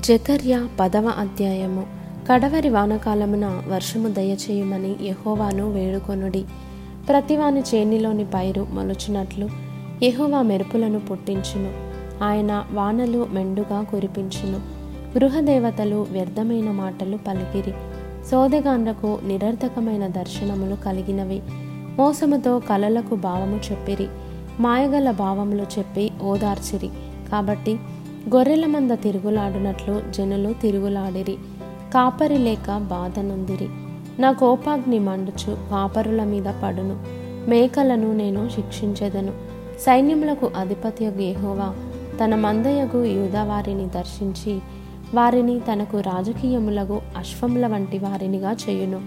జకర్య పదవ అధ్యాయము. కడవరి వానకాలమున వర్షము దయచేయమని యహోవాను వేడుకొనుడి. ప్రతివాని చేనిలోని పైరు మొలచినట్లు యహోవా మెరుపులను పుట్టించును. ఆయన వానలు మెండుగా కురిపించును. గృహదేవతలు వ్యర్థమైన మాటలు పలికిరి. సోదగాండ్రకు నిరర్థకమైన దర్శనములు కలిగినవి. మోసముతో కలలకు భావము చెప్పిరి. మాయగల భావములు చెప్పి ఓదార్చిరి. కాబట్టి గొర్రెల మంద తిరుగులాడునట్లు జనులు తిరుగులాడిరి. కాపరి లేక బాధ నొందిరి. నా కోపాగ్ని మండుచు కాపరుల మీద పడును. మేకలను నేను శిక్షించెదను. సైన్యములకు అధిపత్యగు గేహోవా తన మందయగు యూదవారిని దర్శించి వారిని తనకు రాజకీయములకు అశ్వముల వంటి వారినిగా చేయును.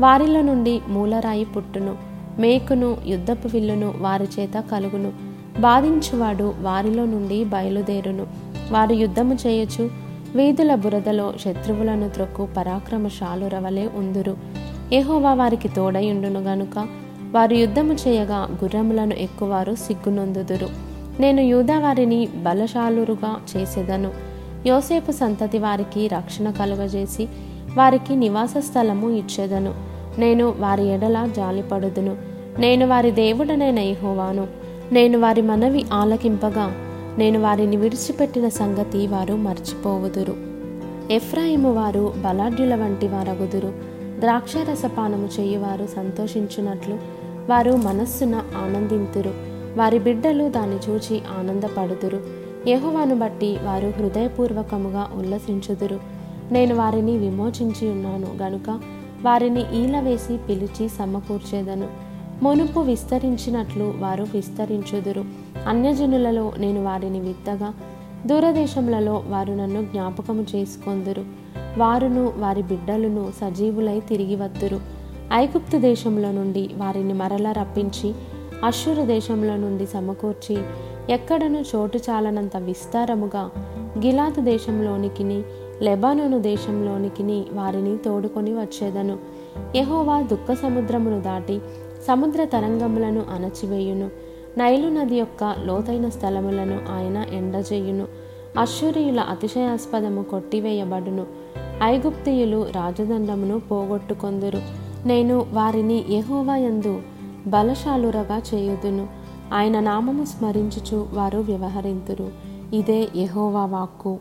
వారిలో నుండి మూలరాయి పుట్టును. మేకును యుద్ధపు విల్లును వారి చేత కలుగును. బాధించువాడు వారిలో నుండి బయలుదేరును. వారు యుద్ధము చేయొచ్చు. వీధుల బురదలో శత్రువులను త్రొక్కు పరాక్రమశాలురవలే ఉందురు. ఏహోవా వారికి తోడయుండును గనుక వారు యుద్ధము చేయగా గుర్రములను ఎక్కువారు సిగ్గునొందుదురు. నేను యూదా వారిని బలశాలురుగా చేసేదను. యోసేపు సంతతి వారికి రక్షణ కలుగజేసి వారికి నివాస స్థలము ఇచ్చేదను. నేను వారి ఎడల జాలిపడుదును. నేను వారి దేవుడనైన ఇహోవాను నేను వారి మనవి ఆలకింపగా నేను వారిని విడిచిపెట్టిన సంగతి వారు మర్చిపోవుదురు. ఎఫ్రాయిము వారు బలాఢ్యుల వంటి వారగుదురు. ద్రాక్షారసపానము చేయువారు సంతోషించున్నట్లు వారు మనస్సున ఆనందింతురు. వారి బిడ్డలు దాన్ని చూచి ఆనందపడుదురు. యెహోవాను బట్టి వారు హృదయపూర్వకముగా ఉల్లసించుదురు. నేను వారిని విమోచించి ఉన్నాను గనుక వారిని ఈలవేసి పిలిచి సమకూర్చేదను. మునుపు విస్తరించినట్లు వారు విస్తరించుదురు. అన్యజనులలో నేను వారిని విత్తగా దూరదేశములలో వారు నన్ను జ్ఞాపకము చేసుకొందురు. వారును వారి బిడ్డలను సజీవులై తిరిగి వద్దురు ఐగుప్తు దేశంలో నుండి వారిని మరల రప్పించి అశ్షూరు దేశంలో నుండి సమకూర్చి ఎక్కడను చోటు చాలనంత విస్తారముగా గిలాత్ దేశంలోనికిని లెబానోను దేశంలోనికిని వారిని తోడుకొని వచ్చేదను. యహోవా దుఃఖ సముద్రమును దాటి సముద్ర తరంగములను అణచివేయును. నైలు నది యొక్క లోతైన స్థలములను ఆయన ఎండజేయును. అశ్వరీయుల అతిశయాస్పదము కొట్టివేయబడును. ఐగుప్తియులు రాజదండమును పోగొట్టుకొందురు. నేను వారిని యెహోవా యందు బలశాలురగా చేయుదును. ఆయన నామము స్మరించుచు వారు వ్యవహరింతురు. ఇదే యహోవా వాక్కు.